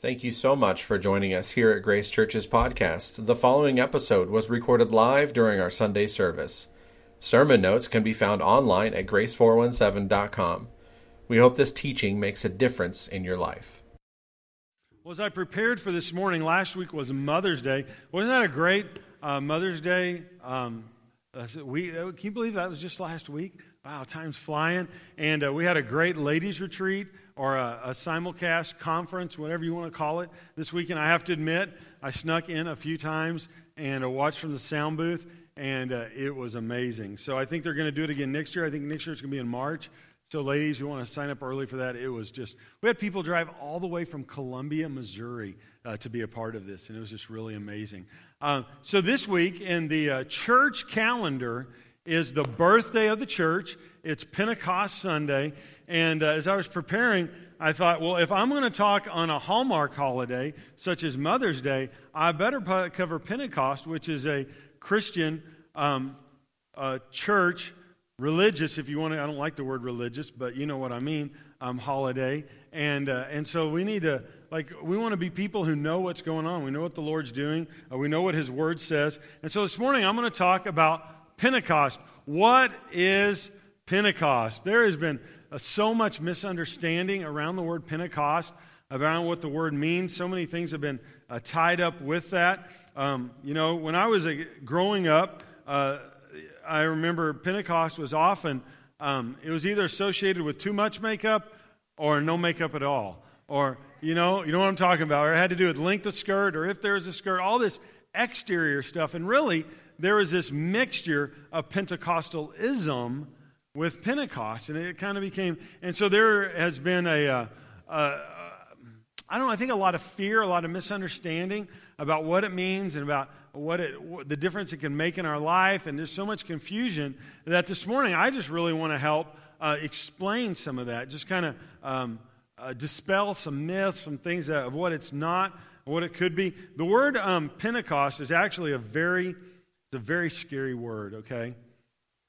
Thank you so much for joining us here at Grace Church's podcast. The following episode was recorded live during our Sunday service. Sermon notes can be found online at grace417.com. We hope this teaching makes a difference in your life. Well, I prepared for this morning, last week was Mother's Day. Wasn't that a great uh, Mother's Day? Um, we, uh, can you believe that was just last week? Wow, time's flying. And uh, we had a great ladies' retreat or a, a, simulcast conference, whatever you want to call it, this weekend. I have to admit, I snuck in a few times and uh, watched from the sound booth, and uh, it was amazing. So I think they're going to do it again next year. I think next year it's going to be in March. So, ladies, you want to sign up early for that? It was just, we had people drive all the way from Columbia, Missouri uh, to be a part of this, and it was just really amazing. Uh, so, this week in the uh, church calendar is the birthday of the church. It's Pentecost Sunday. And uh, as I was preparing, I thought, well, if I'm going to talk on a Hallmark holiday, such as Mother's Day, I better cover Pentecost, which is a Christian um, uh, church, religious, if you want to, I don't like the word religious, but you know what I mean, um, holiday. And, uh, and so we need to, like, we want to be people who know what's going on. We know what the Lord's doing, uh, we know what His Word says. And so this morning I'm going to talk about Pentecost. What is Pentecost? There has been uh, so much misunderstanding around the word Pentecost, around what the word means. So many things have been uh, tied up with that. Um, you know, when I was uh, growing up, uh, I remember Pentecost was often, um, it was either associated with too much makeup or no makeup at all. Or, you know, you know what I'm talking about. Or it had to do with length of skirt or if there was a skirt, all this exterior stuff. And really, there was this mixture of Pentecostalism with Pentecost, and it kind of became, and so there has been a, uh, uh, I don't know, I think a lot of fear, a lot of misunderstanding about what it means and about what it, what, the difference it can make in our life, and there's so much confusion that this morning I just really want to help uh, explain some of that, just kind of um, uh, dispel some myths, some things that, of what it's not, what it could be. The word um, Pentecost is actually a very, it's a very scary word. Okay,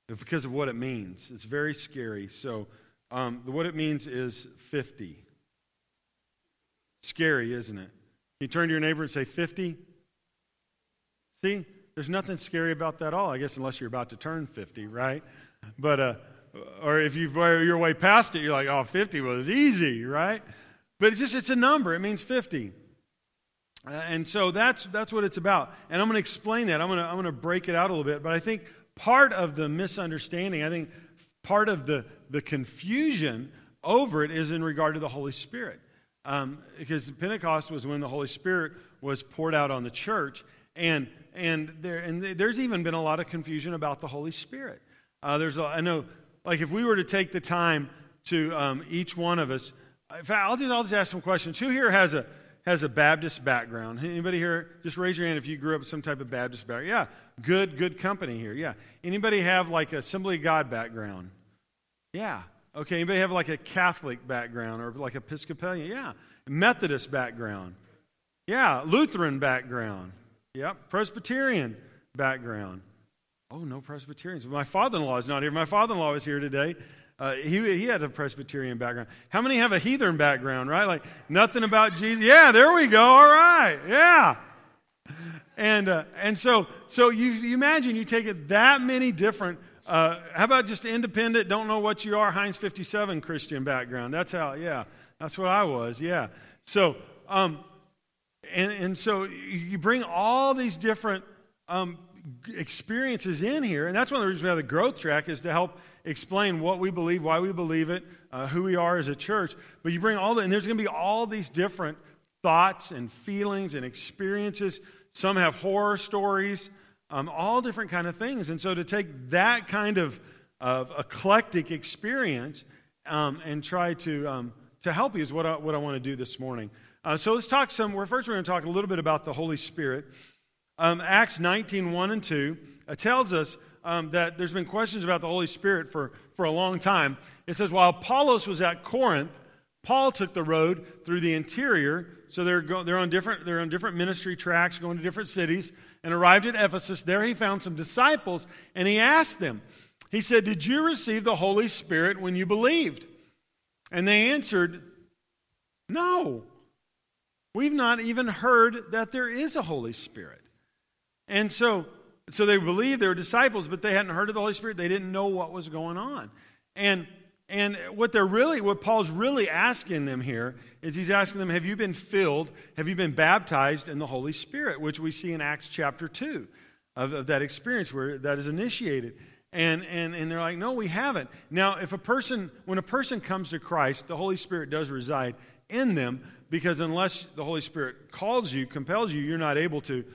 because of what it means. It's very scary. So, um, what it means is 50. Scary, isn't it? You turn to your neighbor and say, 50? See, there's nothing scary about that at all, I guess, unless you're about to turn 50, right? But, uh, or if you've your way past it, you're like, oh, 50 was easy, right? But it's just, it's a number. It means 50. Uh, and so that's, that's what it's about. And I'm going to explain that. I'm going to, I'm going to break it out a little bit. But I think part of the misunderstanding, I think part of the, the confusion over it is in regard to the Holy Spirit. Um, because Pentecost was when the Holy Spirit was poured out on the church. And, and, there, and there's even been a lot of confusion about the Holy Spirit. Uh, there's a, I know, like if we were to take the time to um, each one of us, in fact, I'll just, I'll just ask some questions. Who here has a, has a Baptist background? Anybody here? Just raise your hand if you grew up with some type of Baptist background. Yeah, good, good company here. Yeah. Anybody have like Assembly of God background? Yeah. Okay. Anybody have like a Catholic background or like Episcopalian? Yeah. Methodist background. Yeah. Lutheran background. Yep. Presbyterian background. Oh, no Presbyterians. My father in law is not here. My father in law is here today. Uh, he, he has a Presbyterian background. How many have a heathen background, right? Like nothing about Jesus. Yeah, there we go. All right. Yeah. And, uh, and so, so you, you imagine you take it that many different, uh, how about just independent, don't know what you are, Heinz 57 Christian background? That's how, yeah, that's what I was, yeah. So, um, and, and so you bring all these different um, experiences in here, and that's one of the reasons we have the growth track is to help explain what we believe, why we believe it, uh, who we are as a church. But you bring all the, and there's going to be all these different thoughts and feelings and experiences. Some have horror stories, um, all different kind of things. And so to take that kind of, of eclectic experience um, and try to, um, to help you is what I, what I want to do this morning. Uh, so let's talk some, we're first we're going to talk a little bit about the Holy Spirit. Um, Acts 19, 1 and 2 uh, tells us um, that there's been questions about the Holy Spirit for, for a long time. It says, while Apollos was at Corinth, Paul took the road through the interior. So they're, go, they're, on different, they're on different ministry tracks, going to different cities, and arrived at Ephesus. There he found some disciples, and he asked them, He said, Did you receive the Holy Spirit when you believed? And they answered, No. we've not even heard that there is a Holy Spirit. And so, so they believed they were disciples, but they hadn't heard of the Holy Spirit. They didn't know what was going on. And and what they're really, what Paul's really asking them here is he's asking them, Have you been filled? Have you been baptized in the Holy Spirit? Which we see in Acts chapter 2 of, of that experience where that is initiated. And, and, and they're like, No, we haven't. Now, if a person, when a person comes to Christ, the Holy Spirit does reside in them because unless the Holy Spirit calls you, compels you, you're not able to,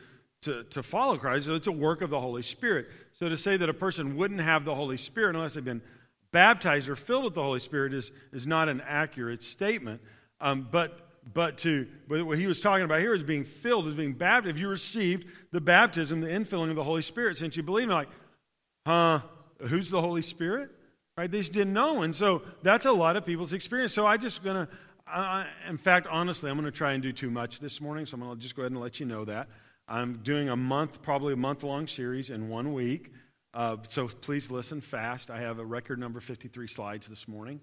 to, to follow Christ. So it's a work of the Holy Spirit. So to say that a person wouldn't have the Holy Spirit unless they've been baptized or filled with the Holy Spirit is, is not an accurate statement. Um, but but to but what he was talking about here is being filled, is being baptized. If you received the baptism, the infilling of the Holy Spirit, since you believe, like, huh, who's the Holy Spirit? Right? They just didn't know, and so that's a lot of people's experience. So I just gonna, in fact, honestly, I'm gonna try and do too much this morning. So I'm gonna just go ahead and let you know that I'm doing a month, probably a month long series in one week. Uh, so please listen fast. I have a record number 53 slides this morning.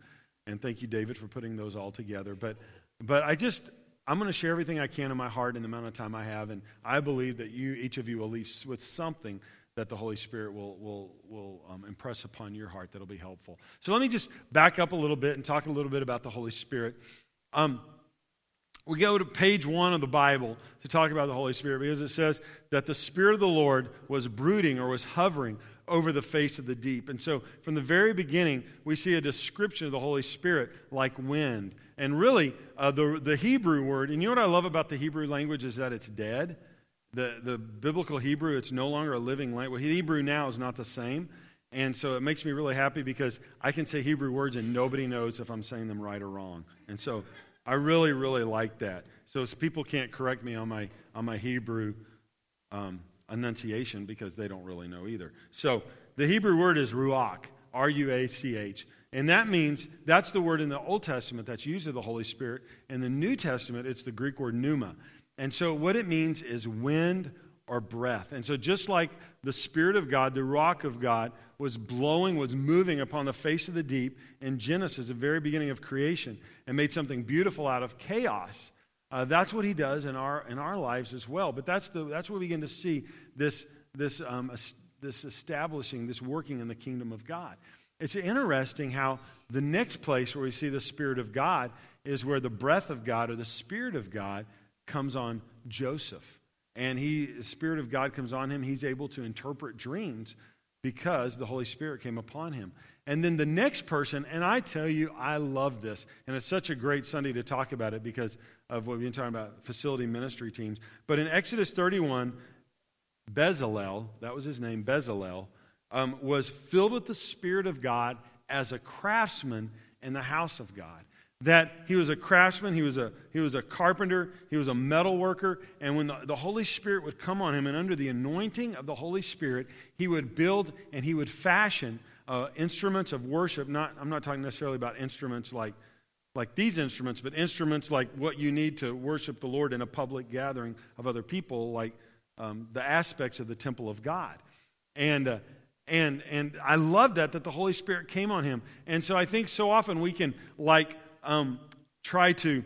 And thank you, David, for putting those all together. But, but I just, I'm going to share everything I can in my heart in the amount of time I have. And I believe that you, each of you, will leave with something that the Holy Spirit will, will, will um, impress upon your heart that'll be helpful. So let me just back up a little bit and talk a little bit about the Holy Spirit. Um, we go to page one of the Bible to talk about the Holy Spirit because it says that the Spirit of the Lord was brooding or was hovering over the face of the deep. And so, from the very beginning, we see a description of the Holy Spirit like wind. And really, uh, the, the Hebrew word, and you know what I love about the Hebrew language is that it's dead. The, the biblical Hebrew, it's no longer a living language. Hebrew now is not the same. And so it makes me really happy because I can say Hebrew words and nobody knows if I'm saying them right or wrong. And so I really, really like that. So people can't correct me on my, on my Hebrew um, enunciation because they don't really know either. So the Hebrew word is ruach, R U A C H. And that means that's the word in the Old Testament that's used of the Holy Spirit. In the New Testament, it's the Greek word pneuma. And so what it means is wind or breath. And so just like the Spirit of God, the ruach of God, was blowing, was moving upon the face of the deep in Genesis, the very beginning of creation, and made something beautiful out of chaos. Uh, that's what he does in our, in our lives as well. But that's, the, that's where we begin to see this, this, um, this establishing, this working in the kingdom of God. It's interesting how the next place where we see the Spirit of God is where the breath of God or the Spirit of God comes on Joseph. And he, the Spirit of God comes on him. He's able to interpret dreams because the Holy Spirit came upon him. And then the next person, and I tell you, I love this. And it's such a great Sunday to talk about it because of what we've been talking about facility ministry teams. But in Exodus 31, Bezalel, that was his name, Bezalel, um, was filled with the Spirit of God as a craftsman in the house of God. That he was a craftsman, he was a, he was a carpenter, he was a metal worker, and when the, the Holy Spirit would come on him, and under the anointing of the Holy Spirit, he would build and he would fashion uh, instruments of worship. Not, I'm not talking necessarily about instruments like, like these instruments, but instruments like what you need to worship the Lord in a public gathering of other people, like um, the aspects of the temple of God. And, uh, and, and I love that, that the Holy Spirit came on him. And so I think so often we can, like, um, try to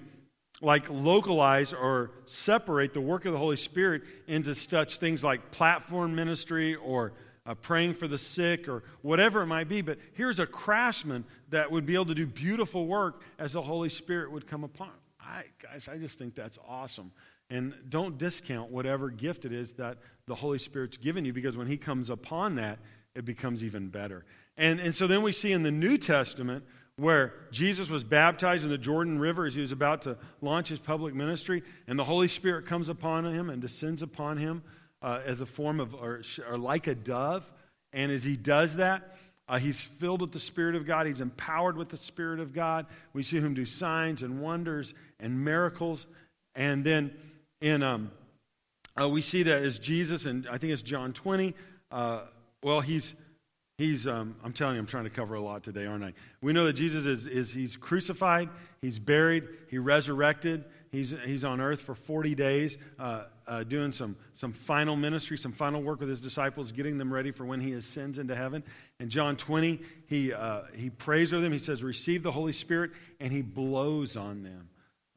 like localize or separate the work of the Holy Spirit into such things like platform ministry or uh, praying for the sick or whatever it might be. But here's a craftsman that would be able to do beautiful work as the Holy Spirit would come upon. I, guys, I just think that's awesome. And don't discount whatever gift it is that the Holy Spirit's given you because when He comes upon that, it becomes even better. And, and so then we see in the New Testament where Jesus was baptized in the Jordan River as he was about to launch his public ministry, and the Holy Spirit comes upon him and descends upon him uh, as a form of, or, or, like a dove. And as he does that, uh, he's filled with the Spirit of God. He's empowered with the Spirit of God. We see him do signs and wonders and miracles. And then in, um, uh, we see that as Jesus, and I think it's John 20, uh, well, he's, he's um, I'm telling you, I'm trying to cover a lot today, aren't I? We know that Jesus is, is he's crucified, he's buried, he resurrected, he's, he's on earth for 40 days. Uh, uh, doing some, some final ministry, some final work with his disciples, getting them ready for when he ascends into heaven. In John 20, he, uh, he prays with them. He says, Receive the Holy Spirit, and he blows on them.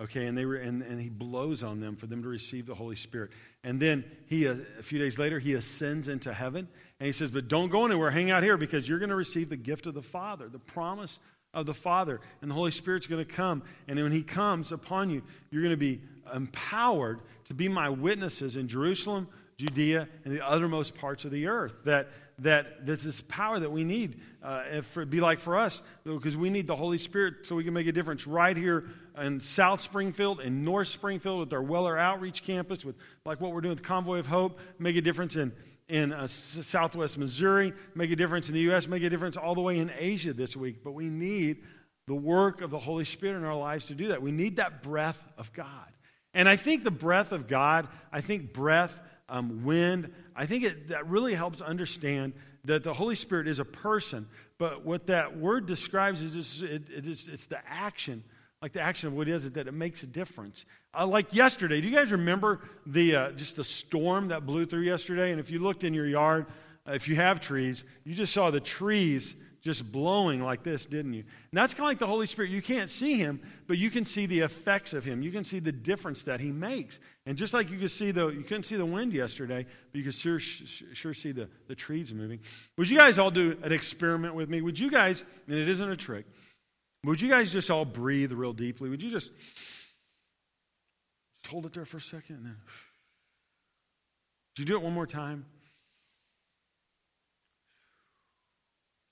Okay, and they were, and, and he blows on them for them to receive the Holy Spirit. And then he, uh, a few days later, he ascends into heaven, and he says, "But don't go anywhere. Hang out here because you're going to receive the gift of the Father, the promise of the Father, and the Holy Spirit's going to come. And when he comes upon you, you're going to be empowered to be my witnesses in Jerusalem, Judea, and the uttermost parts of the earth. That that this is power that we need uh, for, be like for us because we need the holy spirit so we can make a difference right here in south springfield and north springfield with our weller outreach campus with like what we're doing with convoy of hope make a difference in in uh, southwest missouri make a difference in the us make a difference all the way in asia this week. But we need the work of the holy spirit in our lives to do that. We need that breath of god. And i think the breath of god i think breath um, wind. I think it, that really helps understand that the Holy Spirit is a person, but what that word describes is it's, it, it is, it's the action, like the action of what is it that it makes a difference. Uh, like yesterday, do you guys remember the uh, just the storm that blew through yesterday? And if you looked in your yard, uh, if you have trees, you just saw the trees just blowing like this, didn't you? And that's kind of like the Holy Spirit. You can't see him, but you can see the effects of him. You can see the difference that he makes. And just like you could see the, you couldn't see the wind yesterday, but you could sure, sure see the, the trees moving. Would you guys all do an experiment with me? Would you guys, and it isn't a trick, would you guys just all breathe real deeply? Would you just, just hold it there for a second and then, would you do it one more time?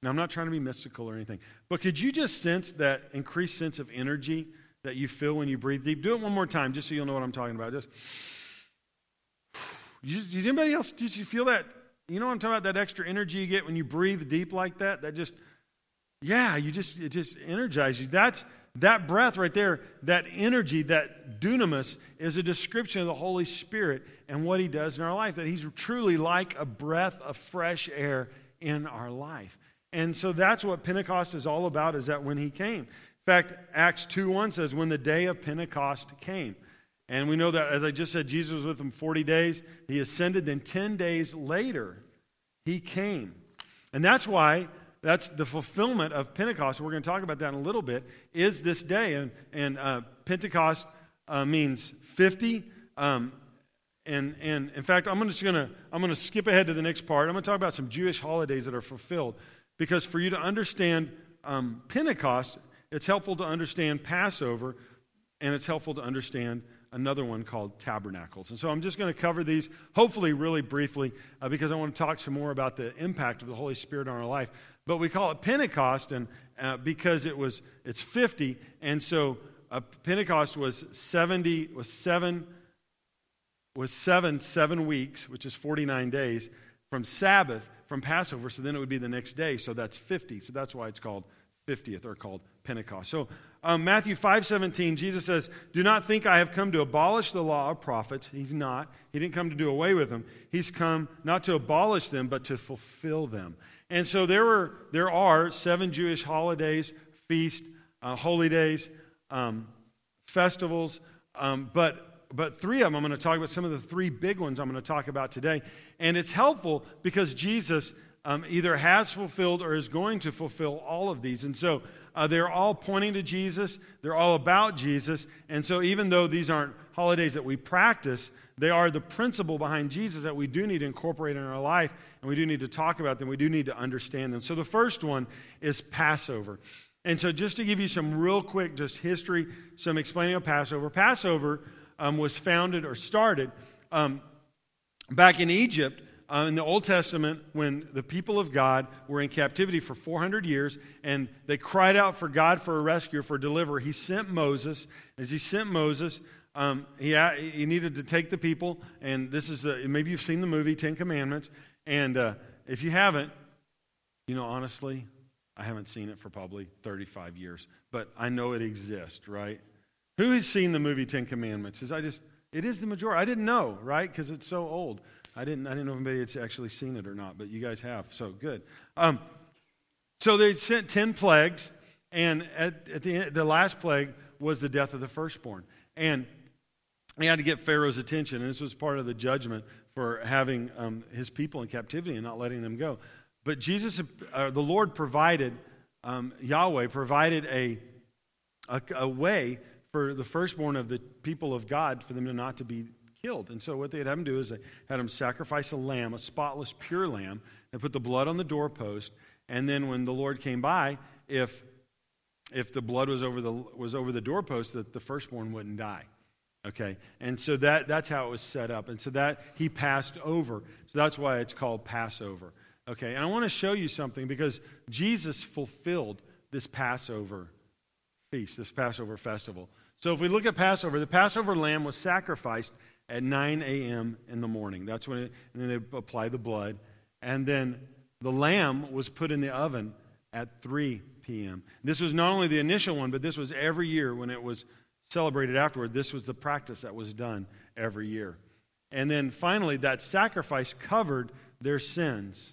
Now, I'm not trying to be mystical or anything, but could you just sense that increased sense of energy that you feel when you breathe deep? Do it one more time, just so you'll know what I'm talking about. Just, did anybody else, did you feel that? You know what I'm talking about? That extra energy you get when you breathe deep like that? That just, yeah, you just, it just energizes you. That's, that breath right there, that energy, that dunamis, is a description of the Holy Spirit and what He does in our life. That He's truly like a breath of fresh air in our life. And so that's what Pentecost is all about, is that when he came. In fact, Acts 2 1 says, when the day of Pentecost came. And we know that, as I just said, Jesus was with them 40 days. He ascended, then 10 days later, he came. And that's why that's the fulfillment of Pentecost. We're going to talk about that in a little bit, is this day. And, and uh, Pentecost uh, means 50. Um, and, and in fact, I'm just going to I'm going to skip ahead to the next part. I'm going to talk about some Jewish holidays that are fulfilled. Because for you to understand um, Pentecost, it's helpful to understand Passover, and it's helpful to understand another one called Tabernacles. And so I'm just going to cover these, hopefully, really briefly, uh, because I want to talk some more about the impact of the Holy Spirit on our life. But we call it Pentecost, and uh, because it was it's 50, and so uh, Pentecost was 70 was seven was seven seven weeks, which is 49 days from Sabbath from Passover, so then it would be the next day. So that's 50. So that's why it's called 50th or called Pentecost. So um, Matthew 5:17, Jesus says, "Do not think I have come to abolish the law of prophets." He's not. He didn't come to do away with them. He's come not to abolish them, but to fulfill them. And so there were there are seven Jewish holidays, feast, uh, holy days, um, festivals, um, but but three of them, I'm going to talk about some of the three big ones I'm going to talk about today. And it's helpful because Jesus um, either has fulfilled or is going to fulfill all of these. And so uh, they're all pointing to Jesus, they're all about Jesus. And so even though these aren't holidays that we practice, they are the principle behind Jesus that we do need to incorporate in our life, and we do need to talk about them, we do need to understand them. So the first one is Passover. And so, just to give you some real quick, just history, some explaining of Passover. Passover um, was founded or started um, back in Egypt. Uh, in the Old Testament, when the people of God were in captivity for 400 years and they cried out for God for a rescue, for a deliverer, he sent Moses. As he sent Moses, um, he, he needed to take the people, and this is, a, maybe you've seen the movie Ten Commandments, and uh, if you haven't, you know, honestly, I haven't seen it for probably 35 years, but I know it exists, right? Who has seen the movie Ten Commandments? Is I just it is the majority. I didn't know, right? Because it's so old. I didn't I didn't know if anybody had actually seen it or not, but you guys have. So good. Um, so they sent ten plagues, and at, at the end, the last plague was the death of the firstborn, and he had to get Pharaoh's attention, and this was part of the judgment for having um, his people in captivity and not letting them go. But Jesus, uh, the Lord provided, um, Yahweh provided a, a, a way for the firstborn of the people of God for them to not to be killed. And so what they had them do is they had them sacrifice a lamb, a spotless, pure lamb, and put the blood on the doorpost. And then when the Lord came by, if if the blood was over the was over the doorpost, that the firstborn wouldn't die. Okay, and so that that's how it was set up, and so that he passed over. So that's why it's called Passover. Okay, and I want to show you something because Jesus fulfilled this Passover feast, this Passover festival. So if we look at Passover, the Passover lamb was sacrificed at 9 a.m. in the morning. That's when it, and then they apply the blood. And then the lamb was put in the oven at 3 p.m. This was not only the initial one, but this was every year when it was celebrated afterward. This was the practice that was done every year. And then finally, that sacrifice covered their sins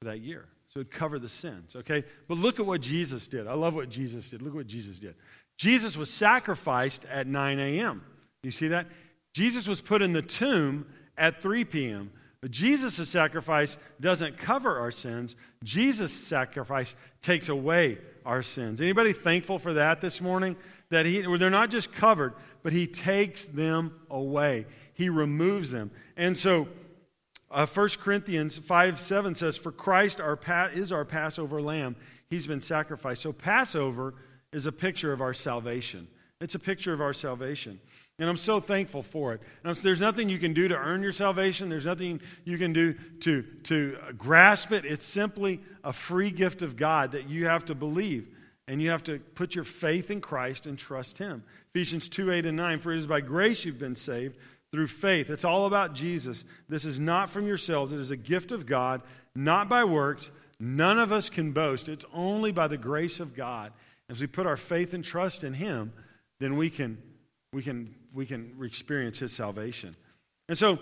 for that year. So it covered the sins, okay? But look at what Jesus did. I love what Jesus did. Look what Jesus did. Jesus was sacrificed at 9 a.m. You see that? Jesus was put in the tomb at 3 p.m. But Jesus' sacrifice doesn't cover our sins. Jesus' sacrifice takes away our sins. Anybody thankful for that this morning? That he, they're not just covered, but he takes them away. He removes them. And so uh, 1 Corinthians 5 7 says, For Christ our pa- is our Passover lamb. He's been sacrificed. So Passover is a picture of our salvation. It's a picture of our salvation. And I'm so thankful for it. There's nothing you can do to earn your salvation, there's nothing you can do to, to grasp it. It's simply a free gift of God that you have to believe. And you have to put your faith in Christ and trust Him. Ephesians 2 8 and 9 For it is by grace you've been saved through faith. It's all about Jesus. This is not from yourselves, it is a gift of God, not by works. None of us can boast. It's only by the grace of God. As we put our faith and trust in Him, then we can, we can, we can experience His salvation. And so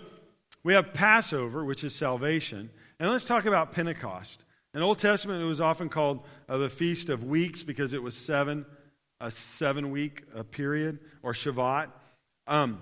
we have Passover, which is salvation. And let's talk about Pentecost. In Old Testament, it was often called uh, the Feast of Weeks because it was seven, a seven week uh, period, or Shavuot. Um,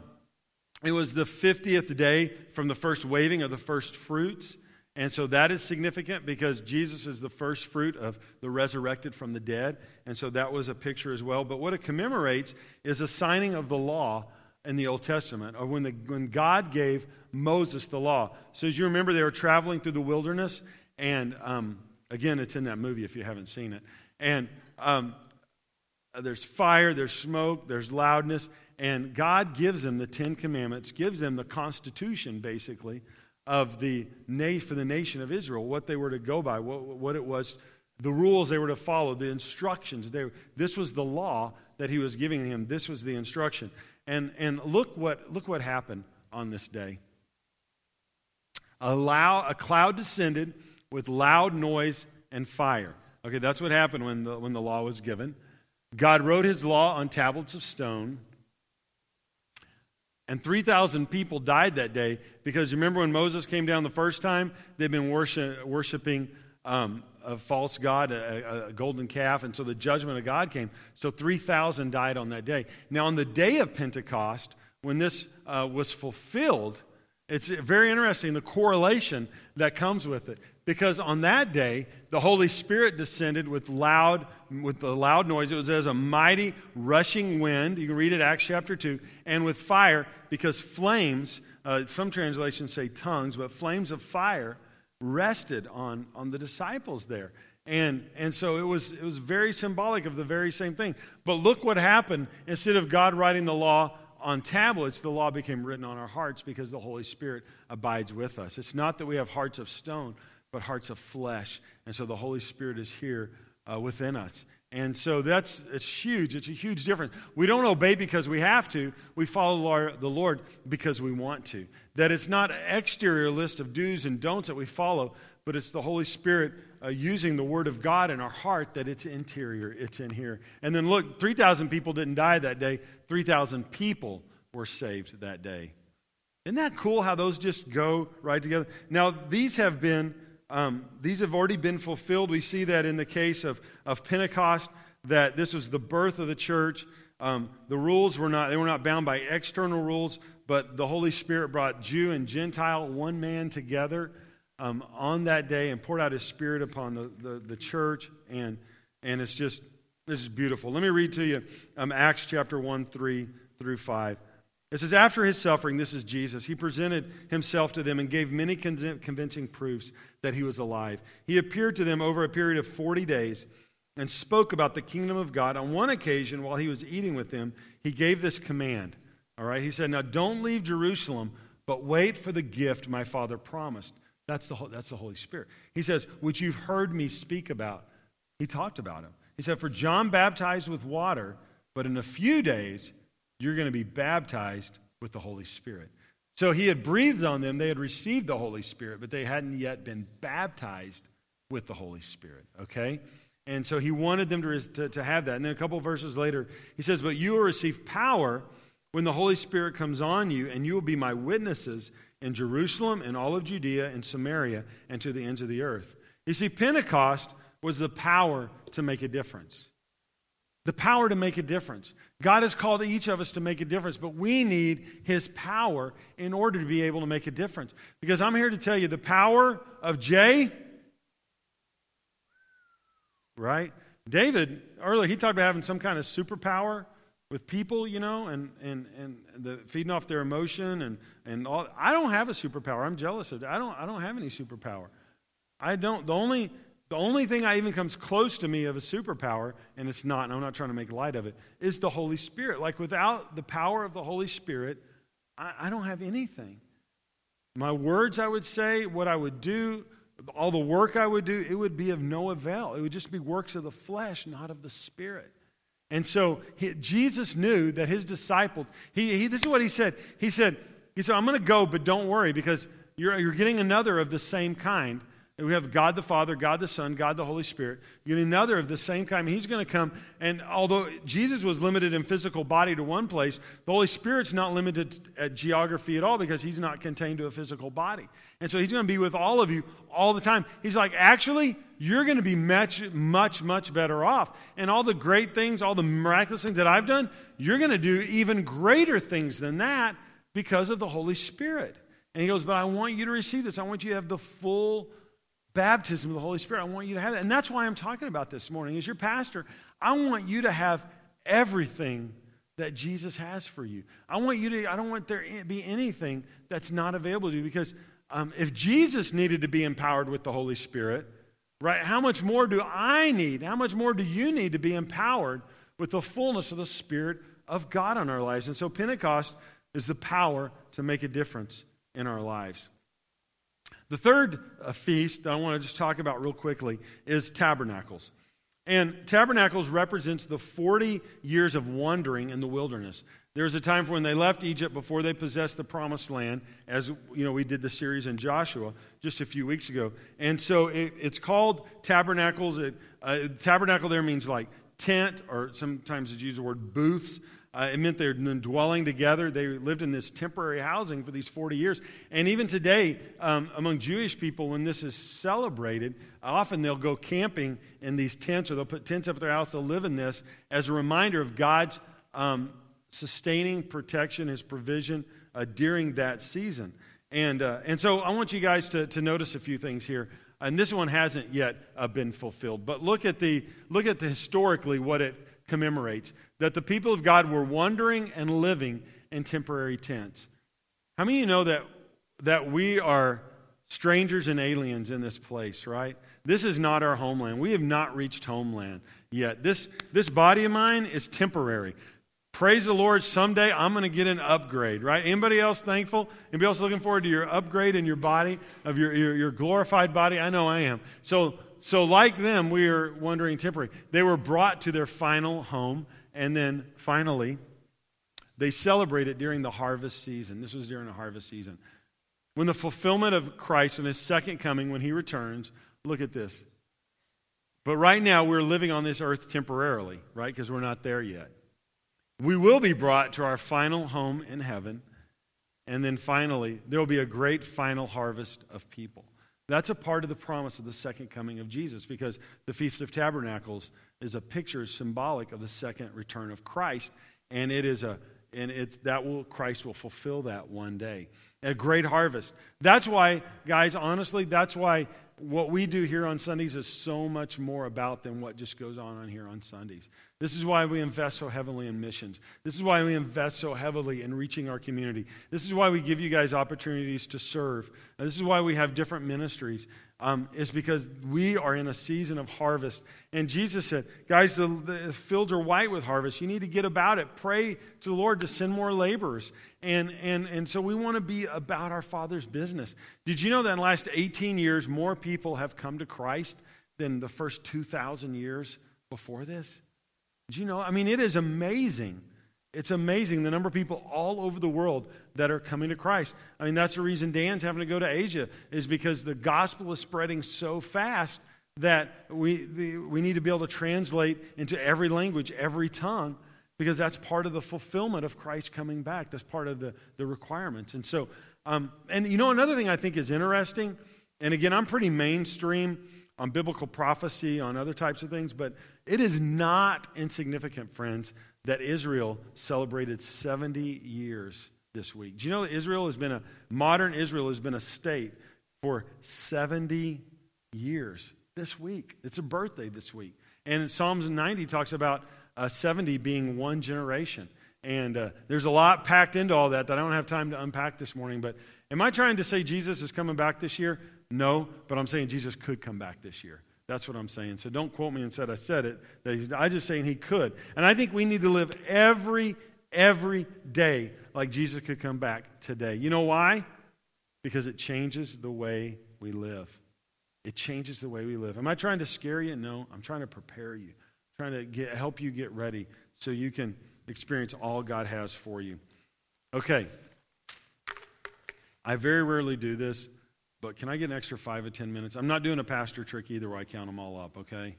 it was the 50th day from the first waving of the first fruits. And so that is significant because Jesus is the first fruit of the resurrected from the dead. And so that was a picture as well. But what it commemorates is a signing of the law in the Old Testament, of when, the, when God gave Moses the law. So as you remember, they were traveling through the wilderness. And um, again, it's in that movie if you haven't seen it. And um, there's fire, there's smoke, there's loudness. And God gives them the Ten Commandments, gives them the Constitution, basically, of the for the nation of Israel, what they were to go by, what, what it was, the rules they were to follow, the instructions. They, this was the law that he was giving him. This was the instruction. And, and look, what, look what happened on this day. A, loud, a cloud descended with loud noise and fire. Okay, that's what happened when the, when the law was given. God wrote his law on tablets of stone. And 3,000 people died that day because you remember when Moses came down the first time? They'd been worship, worshiping um, a false god, a, a, golden calf, and so the judgment of God came. So 3,000 died on that day. Now, on the day of Pentecost, when this uh, was fulfilled, it's very interesting the correlation that comes with it. Because on that day, the Holy Spirit descended with loud, with the loud noise. It was as a mighty rushing wind. You can read it, Acts chapter 2. And with fire, because flames, uh, some translations say tongues, but flames of fire rested on, on the disciples there. And, and so it was, it was very symbolic of the very same thing. But look what happened. Instead of God writing the law on tablets, the law became written on our hearts because the Holy Spirit abides with us. It's not that we have hearts of stone, but hearts of flesh. And so the Holy Spirit is here uh, within us. And so that's it's huge. It's a huge difference. We don't obey because we have to. We follow the Lord because we want to. That it's not an exterior list of do's and don'ts that we follow, but it's the Holy Spirit uh, using the Word of God in our heart that it's interior, it's in here. And then look, 3,000 people didn't die that day, 3,000 people were saved that day. Isn't that cool how those just go right together? Now, these have been um, these have already been fulfilled. We see that in the case of, of Pentecost, that this was the birth of the church. Um, the rules were not, they were not bound by external rules, but the Holy Spirit brought Jew and Gentile, one man together um, on that day and poured out his spirit upon the, the, the church. And, and it's just, This is beautiful. Let me read to you um, Acts chapter 1, 3 through 5. It says, After his suffering, this is Jesus, he presented himself to them and gave many convincing proofs that he was alive. He appeared to them over a period of 40 days and spoke about the kingdom of God. On one occasion, while he was eating with them, he gave this command. All right, he said, Now don't leave Jerusalem, but wait for the gift my Father promised. That's the, that's the Holy Spirit. He says, Which you've heard me speak about. He talked about him. He said, For John baptized with water, but in a few days, you're going to be baptized with the Holy Spirit. So he had breathed on them, they had received the Holy Spirit, but they hadn't yet been baptized with the Holy Spirit, okay? And so he wanted them to, to, to have that. And then a couple verses later, he says, But you will receive power when the Holy Spirit comes on you, and you will be my witnesses in Jerusalem and all of Judea and Samaria and to the ends of the earth. You see, Pentecost was the power to make a difference. The power to make a difference. God has called each of us to make a difference, but we need His power in order to be able to make a difference. Because I'm here to tell you the power of Jay, right? David, earlier, he talked about having some kind of superpower with people, you know, and, and, and the, feeding off their emotion and, and all. I don't have a superpower. I'm jealous of. I don't, I don't have any superpower. I don't. The only, the only thing I even comes close to me of a superpower, and it's not, and I'm not trying to make light of it, is the Holy Spirit. Like without the power of the Holy Spirit, I, I don't have anything. My words, I would say, what I would do, all the work I would do, it would be of no avail. It would just be works of the flesh, not of the Spirit. And so he, Jesus knew that his disciples, he, he, this is what he said. He said, he said, I'm going to go, but don't worry because you're, you're getting another of the same kind. We have God the Father, God the Son, God the Holy Spirit. You get another of the same kind. He's going to come. And although Jesus was limited in physical body to one place, the Holy Spirit's not limited at geography at all because he's not contained to a physical body. And so he's going to be with all of you all the time. He's like, actually, you're going to be much, much, much better off. And all the great things, all the miraculous things that I've done, you're going to do even greater things than that because of the Holy Spirit. And he goes, But I want you to receive this. I want you to have the full baptism of the Holy Spirit. I want you to have that. And that's why I'm talking about this morning. As your pastor, I want you to have everything that Jesus has for you. I want you to, I don't want there to be anything that's not available to you because um, if Jesus needed to be empowered with the Holy Spirit, right, how much more do I need? How much more do you need to be empowered with the fullness of the Spirit of God on our lives? And so Pentecost is the power to make a difference in our lives. The third uh, feast I want to just talk about real quickly is tabernacles. And tabernacles represents the 40 years of wandering in the wilderness. There was a time for when they left Egypt before they possessed the promised land, as you know, we did the series in Joshua just a few weeks ago. And so it, it's called tabernacles. It, uh, tabernacle there means like tent, or sometimes it's used the word booths. Uh, it meant they're dwelling together. They lived in this temporary housing for these 40 years. And even today, um, among Jewish people, when this is celebrated, often they'll go camping in these tents or they'll put tents up at their house. They'll live in this as a reminder of God's um, sustaining protection, His provision uh, during that season. And, uh, and so I want you guys to, to notice a few things here. And this one hasn't yet uh, been fulfilled. But look at, the, look at the historically what it commemorates that the people of God were wandering and living in temporary tents. How many of you know that, that we are strangers and aliens in this place, right? This is not our homeland. We have not reached homeland yet. This, this body of mine is temporary. Praise the Lord, someday I'm going to get an upgrade, right? Anybody else thankful? Anybody else looking forward to your upgrade in your body, of your, your, your glorified body? I know I am. So, so, like them, we are wandering temporary. They were brought to their final home and then finally, they celebrate it during the harvest season. This was during the harvest season. When the fulfillment of Christ and his second coming, when he returns, look at this. But right now, we're living on this earth temporarily, right? Because we're not there yet. We will be brought to our final home in heaven. And then finally, there will be a great final harvest of people. That's a part of the promise of the second coming of Jesus because the Feast of Tabernacles is a picture symbolic of the second return of Christ, and it is a and it that will Christ will fulfill that one day. a great harvest. That's why, guys, honestly, that's why what we do here on Sundays is so much more about than what just goes on on here on Sundays. This is why we invest so heavily in missions. This is why we invest so heavily in reaching our community. This is why we give you guys opportunities to serve. And this is why we have different ministries. Um, is because we are in a season of harvest. And Jesus said, guys, the, the fields are white with harvest. You need to get about it. Pray to the Lord to send more laborers. And, and, and so we want to be about our Father's business. Did you know that in the last 18 years, more people have come to Christ than the first 2,000 years before this? Did you know? I mean, it is amazing. It's amazing the number of people all over the world that are coming to Christ. I mean, that's the reason Dan's having to go to Asia, is because the gospel is spreading so fast that we, the, we need to be able to translate into every language, every tongue, because that's part of the fulfillment of Christ coming back. That's part of the, the requirements. And so, um, and you know, another thing I think is interesting, and again, I'm pretty mainstream on biblical prophecy, on other types of things, but it is not insignificant, friends, that Israel celebrated 70 years this week. Do you know that Israel has been a, modern Israel has been a state for 70 years this week? It's a birthday this week. And Psalms 90 talks about uh, 70 being one generation. And uh, there's a lot packed into all that that I don't have time to unpack this morning. But am I trying to say Jesus is coming back this year? No, but I'm saying Jesus could come back this year. That's what I'm saying. So don't quote me and said I said it. I'm just saying he could. And I think we need to live every, every day like Jesus could come back today. You know why? Because it changes the way we live. It changes the way we live. Am I trying to scare you? No. I'm trying to prepare you, I'm trying to get, help you get ready so you can experience all God has for you. Okay. I very rarely do this. But can I get an extra five or ten minutes? I'm not doing a pastor trick either where I count them all up, okay?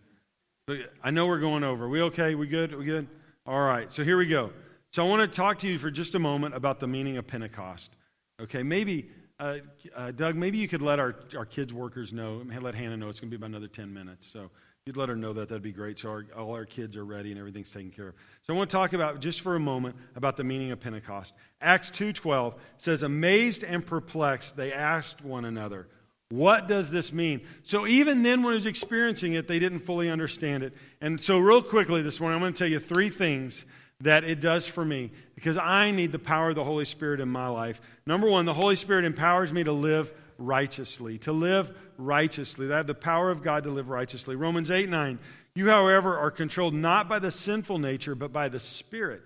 But I know we're going over. We okay? We good? We good? All right, so here we go. So I want to talk to you for just a moment about the meaning of Pentecost. Okay, maybe, uh, uh, Doug, maybe you could let our, our kids' workers know, let Hannah know it's going to be about another 10 minutes. So you'd let her know that, that'd be great. So our, all our kids are ready and everything's taken care of. So I want to talk about just for a moment about the meaning of Pentecost. Acts 2:12 says, "Amazed and perplexed, they asked one another." What does this mean? So, even then, when he was experiencing it, they didn't fully understand it. And so, real quickly this morning, I'm going to tell you three things that it does for me because I need the power of the Holy Spirit in my life. Number one, the Holy Spirit empowers me to live righteously, to live righteously. I have the power of God to live righteously. Romans 8 9. You, however, are controlled not by the sinful nature, but by the Spirit,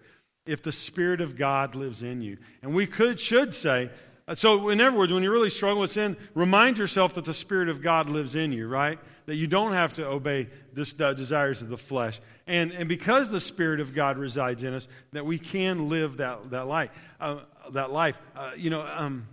if the Spirit of God lives in you. And we could, should say, so, in other words, when you really struggle with sin, remind yourself that the Spirit of God lives in you, right? That you don't have to obey the desires of the flesh. And, and because the Spirit of God resides in us, that we can live that, that life. Uh, that life. Uh, you know, um,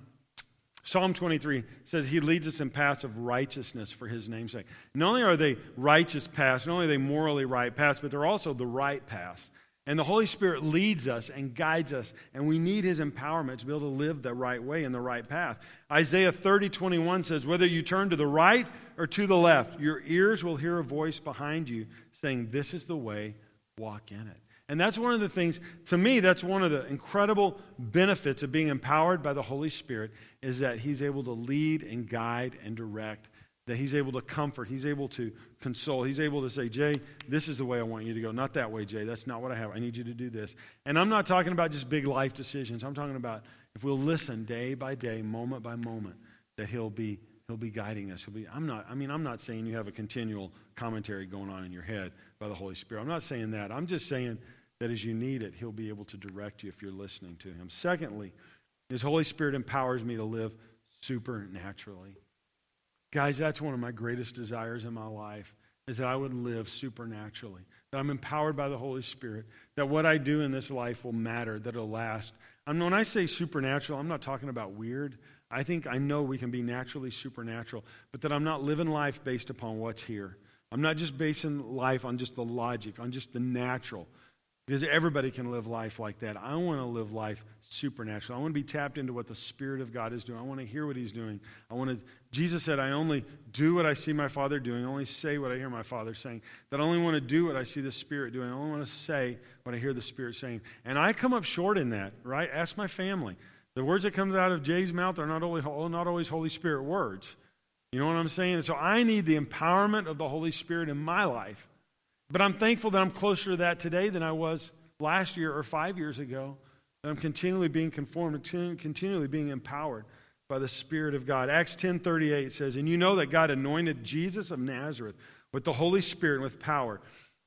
Psalm 23 says he leads us in paths of righteousness for his namesake. Not only are they righteous paths, not only are they morally right paths, but they're also the right paths. And the Holy Spirit leads us and guides us, and we need his empowerment to be able to live the right way in the right path. Isaiah 30, 21 says, Whether you turn to the right or to the left, your ears will hear a voice behind you saying, This is the way, walk in it. And that's one of the things, to me, that's one of the incredible benefits of being empowered by the Holy Spirit, is that he's able to lead and guide and direct that he's able to comfort, he's able to console, he's able to say, Jay, this is the way I want you to go. Not that way, Jay. That's not what I have. I need you to do this. And I'm not talking about just big life decisions. I'm talking about if we'll listen day by day, moment by moment, that he'll be he'll be guiding us. He'll be I'm not I mean, I'm not saying you have a continual commentary going on in your head by the Holy Spirit. I'm not saying that. I'm just saying that as you need it, he'll be able to direct you if you're listening to him. Secondly, his Holy Spirit empowers me to live supernaturally. Guys, that's one of my greatest desires in my life is that I would live supernaturally, that I'm empowered by the Holy Spirit, that what I do in this life will matter, that it'll last. And when I say supernatural, I'm not talking about weird. I think I know we can be naturally supernatural, but that I'm not living life based upon what's here. I'm not just basing life on just the logic, on just the natural. Because everybody can live life like that. I want to live life supernatural. I want to be tapped into what the Spirit of God is doing. I want to hear what He's doing. I want to. Jesus said, "I only do what I see my Father doing. I only say what I hear my Father saying. That I only want to do what I see the Spirit doing. I only want to say what I hear the Spirit saying." And I come up short in that. Right? Ask my family. The words that come out of Jay's mouth are not, only, not always Holy Spirit words. You know what I'm saying? And so I need the empowerment of the Holy Spirit in my life. But I'm thankful that I'm closer to that today than I was last year or five years ago. That I'm continually being conformed, continually being empowered by the Spirit of God. Acts 10:38 says, "And you know that God anointed Jesus of Nazareth with the Holy Spirit and with power.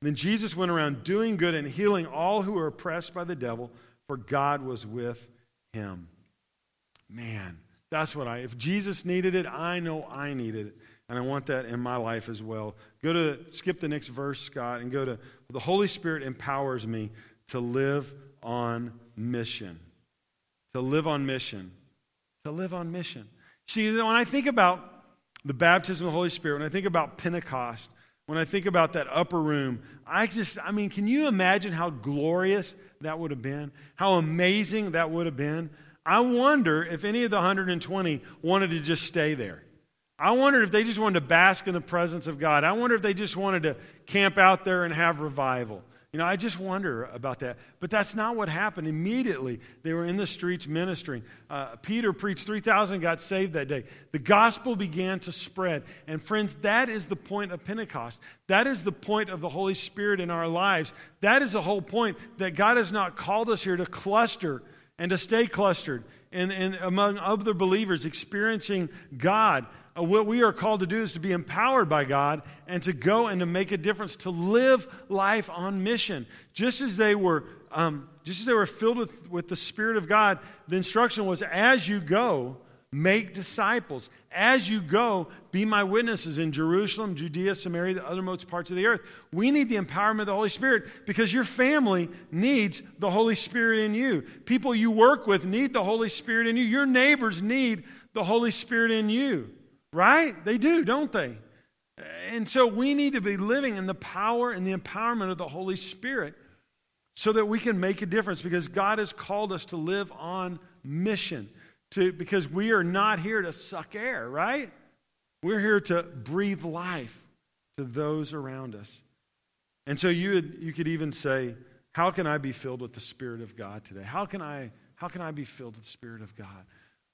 And then Jesus went around doing good and healing all who were oppressed by the devil, for God was with him." Man, that's what I, if Jesus needed it, I know I needed it. And I want that in my life as well. Go to, skip the next verse, Scott, and go to, the Holy Spirit empowers me to live on mission. To live on mission. To live on mission. See, when I think about the baptism of the Holy Spirit, when I think about Pentecost, when I think about that upper room, I just, I mean, can you imagine how glorious that would have been? How amazing that would have been? I wonder if any of the 120 wanted to just stay there. I wonder if they just wanted to bask in the presence of God. I wonder if they just wanted to camp out there and have revival. You know, I just wonder about that. But that's not what happened. Immediately, they were in the streets ministering. Uh, Peter preached, 3,000 got saved that day. The gospel began to spread. And friends, that is the point of Pentecost. That is the point of the Holy Spirit in our lives. That is the whole point that God has not called us here to cluster and to stay clustered and, and among other believers experiencing God. Uh, what we are called to do is to be empowered by God and to go and to make a difference, to live life on mission. Just as they were, um, just as they were filled with, with the Spirit of God, the instruction was as you go, Make disciples. As you go, be my witnesses in Jerusalem, Judea, Samaria, the othermost parts of the earth. We need the empowerment of the Holy Spirit because your family needs the Holy Spirit in you. People you work with need the Holy Spirit in you. Your neighbors need the Holy Spirit in you. Right? They do, don't they? And so we need to be living in the power and the empowerment of the Holy Spirit so that we can make a difference because God has called us to live on mission to, because we are not here to suck air, right? We're here to breathe life to those around us. And so you, would, you could even say, How can I be filled with the Spirit of God today? How can I, how can I be filled with the Spirit of God?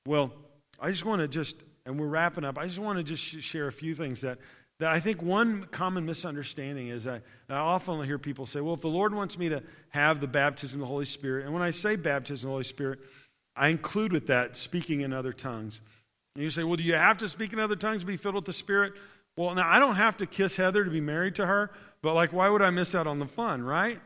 Well, I just want to just, and we're wrapping up, I just want to just share a few things that, that I think one common misunderstanding is I, I often hear people say, Well, if the Lord wants me to have the baptism of the Holy Spirit, and when I say baptism of the Holy Spirit, I include with that speaking in other tongues. And you say, well, do you have to speak in other tongues to be filled with the Spirit? Well, now I don't have to kiss Heather to be married to her, but like, why would I miss out on the fun, right?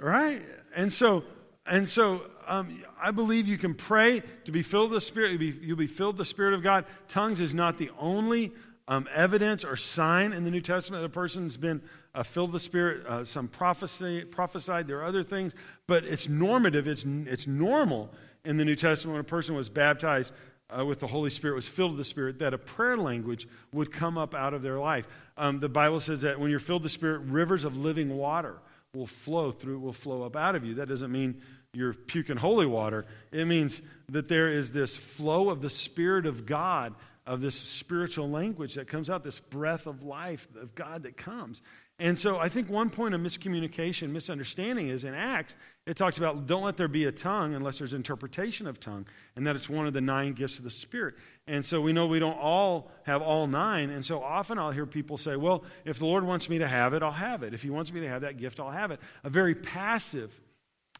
Right? And so, and so um, I believe you can pray to be filled with the Spirit. You'll be, you'll be filled with the Spirit of God. Tongues is not the only um, evidence or sign in the New Testament that a person's been uh, filled with the Spirit. Uh, some prophecy, prophesied. There are other things, but it's normative. It's, it's normal in the New Testament when a person was baptized uh, with the Holy Spirit, was filled with the Spirit, that a prayer language would come up out of their life. Um, the Bible says that when you're filled with the Spirit, rivers of living water will flow through, will flow up out of you. That doesn't mean you're puking holy water. It means that there is this flow of the Spirit of God, of this spiritual language that comes out, this breath of life of God that comes. And so I think one point of miscommunication, misunderstanding is in Acts, it talks about don't let there be a tongue unless there's interpretation of tongue, and that it's one of the nine gifts of the Spirit. And so we know we don't all have all nine. And so often I'll hear people say, well, if the Lord wants me to have it, I'll have it. If He wants me to have that gift, I'll have it. A very passive,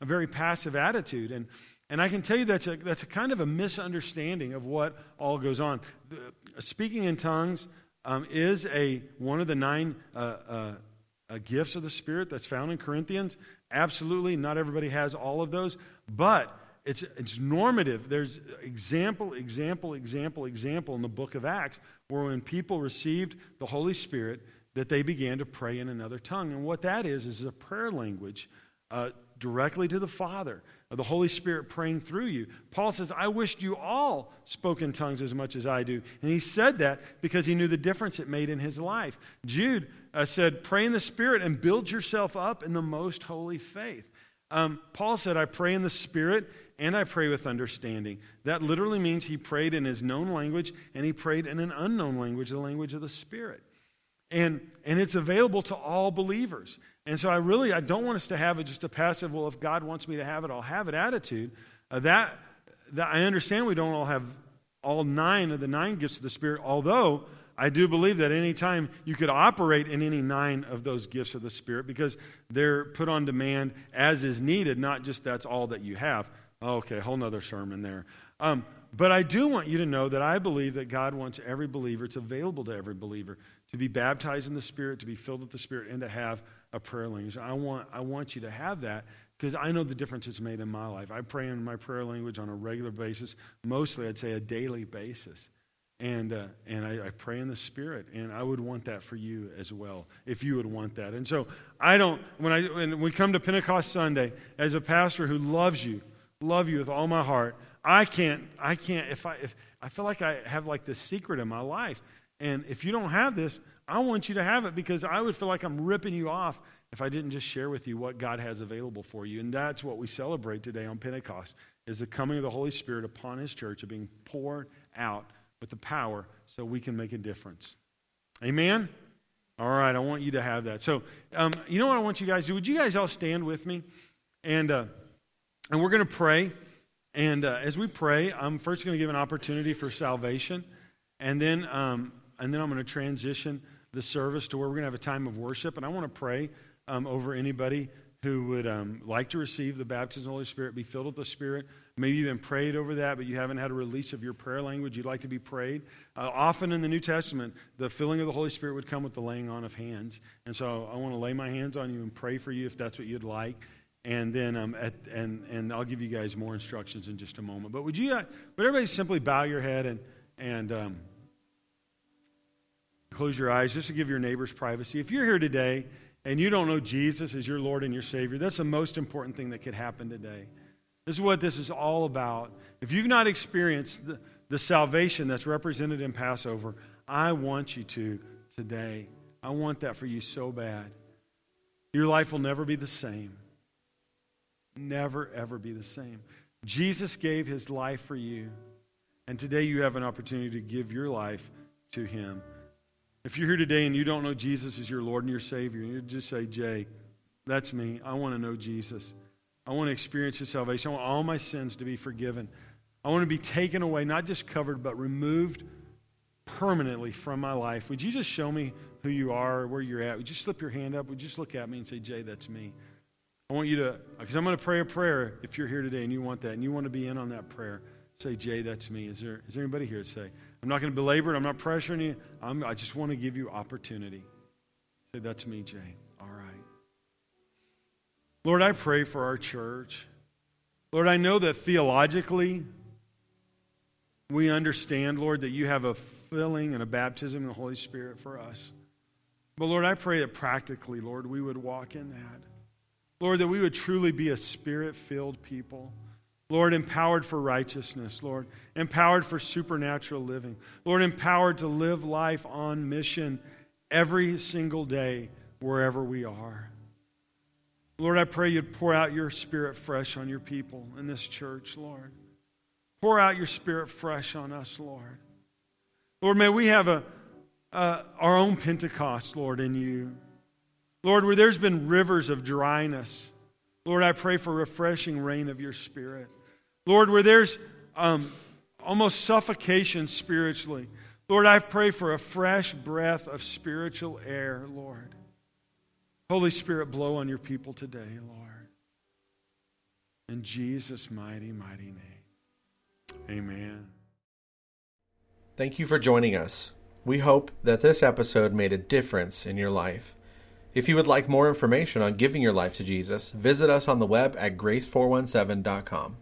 a very passive attitude. And and I can tell you that's a, that's a kind of a misunderstanding of what all goes on. Speaking in tongues, um, is a, one of the nine uh, uh, uh, gifts of the Spirit that's found in Corinthians. Absolutely, not everybody has all of those, but it's, it's normative. There's example, example, example, example in the book of Acts where when people received the Holy Spirit, that they began to pray in another tongue. And what that is, is a prayer language uh, directly to the Father the Holy Spirit praying through you. Paul says, I wished you all spoke in tongues as much as I do. And he said that because he knew the difference it made in his life. Jude uh, said, Pray in the Spirit and build yourself up in the most holy faith. Um, Paul said, I pray in the Spirit and I pray with understanding. That literally means he prayed in his known language and he prayed in an unknown language, the language of the Spirit. And, and it's available to all believers. And so I really, I don't want us to have just a passive, well, if God wants me to have it, I'll have it attitude. Uh, that, that I understand we don't all have all nine of the nine gifts of the Spirit, although I do believe that anytime you could operate in any nine of those gifts of the Spirit because they're put on demand as is needed, not just that's all that you have. Okay, whole nother sermon there. Um, but I do want you to know that I believe that God wants every believer, it's available to every believer, to be baptized in the Spirit, to be filled with the Spirit, and to have a prayer language. I want, I want you to have that because I know the difference it's made in my life. I pray in my prayer language on a regular basis, mostly I'd say a daily basis. And, uh, and I, I, pray in the Spirit, and I would want that for you as well, if you would want that. And so I don't, when, I, when we come to Pentecost Sunday, as a pastor who loves you, love you with all my heart, I can't, I can't, if I, if, I feel like I have like this secret in my life. And if you don't have this, I want you to have it because I would feel like I'm ripping you off if I didn't just share with you what God has available for you. And that's what we celebrate today on Pentecost is the coming of the Holy Spirit upon his church of being poured out with the power so we can make a difference. Amen? All right, I want you to have that. So, um, you know what I want you guys to do? Would you guys all stand with me? And, uh, and we're going to pray. And uh, as we pray, I'm first going to give an opportunity for salvation. And then, um, and then I'm going to transition the service to where we're going to have a time of worship. And I want to pray um, over anybody who would um, like to receive the baptism of the Holy Spirit, be filled with the Spirit. Maybe you've been prayed over that, but you haven't had a release of your prayer language. You'd like to be prayed. Uh, often in the New Testament, the filling of the Holy Spirit would come with the laying on of hands. And so I want to lay my hands on you and pray for you if that's what you'd like. And then, um, at, and, and I'll give you guys more instructions in just a moment. But would you, uh, would everybody simply bow your head and, and um, close your eyes just to give your neighbors privacy? If you're here today, and you don't know Jesus as your Lord and your Savior, that's the most important thing that could happen today. This is what this is all about. If you've not experienced the, the salvation that's represented in Passover, I want you to today. I want that for you so bad. Your life will never be the same. Never, ever be the same. Jesus gave his life for you, and today you have an opportunity to give your life to him. If you're here today and you don't know Jesus as your Lord and your Savior, you just say, Jay, that's me. I want to know Jesus. I want to experience His salvation. I want all my sins to be forgiven. I want to be taken away, not just covered, but removed permanently from my life. Would you just show me who you are, where you're at? Would you slip your hand up? Would you just look at me and say, Jay, that's me? I want you to, because I'm going to pray a prayer if you're here today and you want that and you want to be in on that prayer. Say, Jay, that's me. Is there, is there anybody here to say, I'm not going to belabor it. I'm not pressuring you. I'm, I just want to give you opportunity. Say, that's me, Jay. All right. Lord, I pray for our church. Lord, I know that theologically we understand, Lord, that you have a filling and a baptism in the Holy Spirit for us. But Lord, I pray that practically, Lord, we would walk in that. Lord, that we would truly be a spirit filled people. Lord, empowered for righteousness, Lord, empowered for supernatural living. Lord, empowered to live life on mission every single day wherever we are. Lord, I pray you'd pour out your spirit fresh on your people in this church, Lord. Pour out your spirit fresh on us, Lord. Lord, may we have a, uh, our own Pentecost, Lord, in you. Lord, where there's been rivers of dryness, Lord, I pray for refreshing rain of your spirit. Lord, where there's um, almost suffocation spiritually, Lord, I pray for a fresh breath of spiritual air, Lord. Holy Spirit, blow on your people today, Lord. In Jesus' mighty, mighty name. Amen. Thank you for joining us. We hope that this episode made a difference in your life. If you would like more information on giving your life to Jesus, visit us on the web at grace417.com.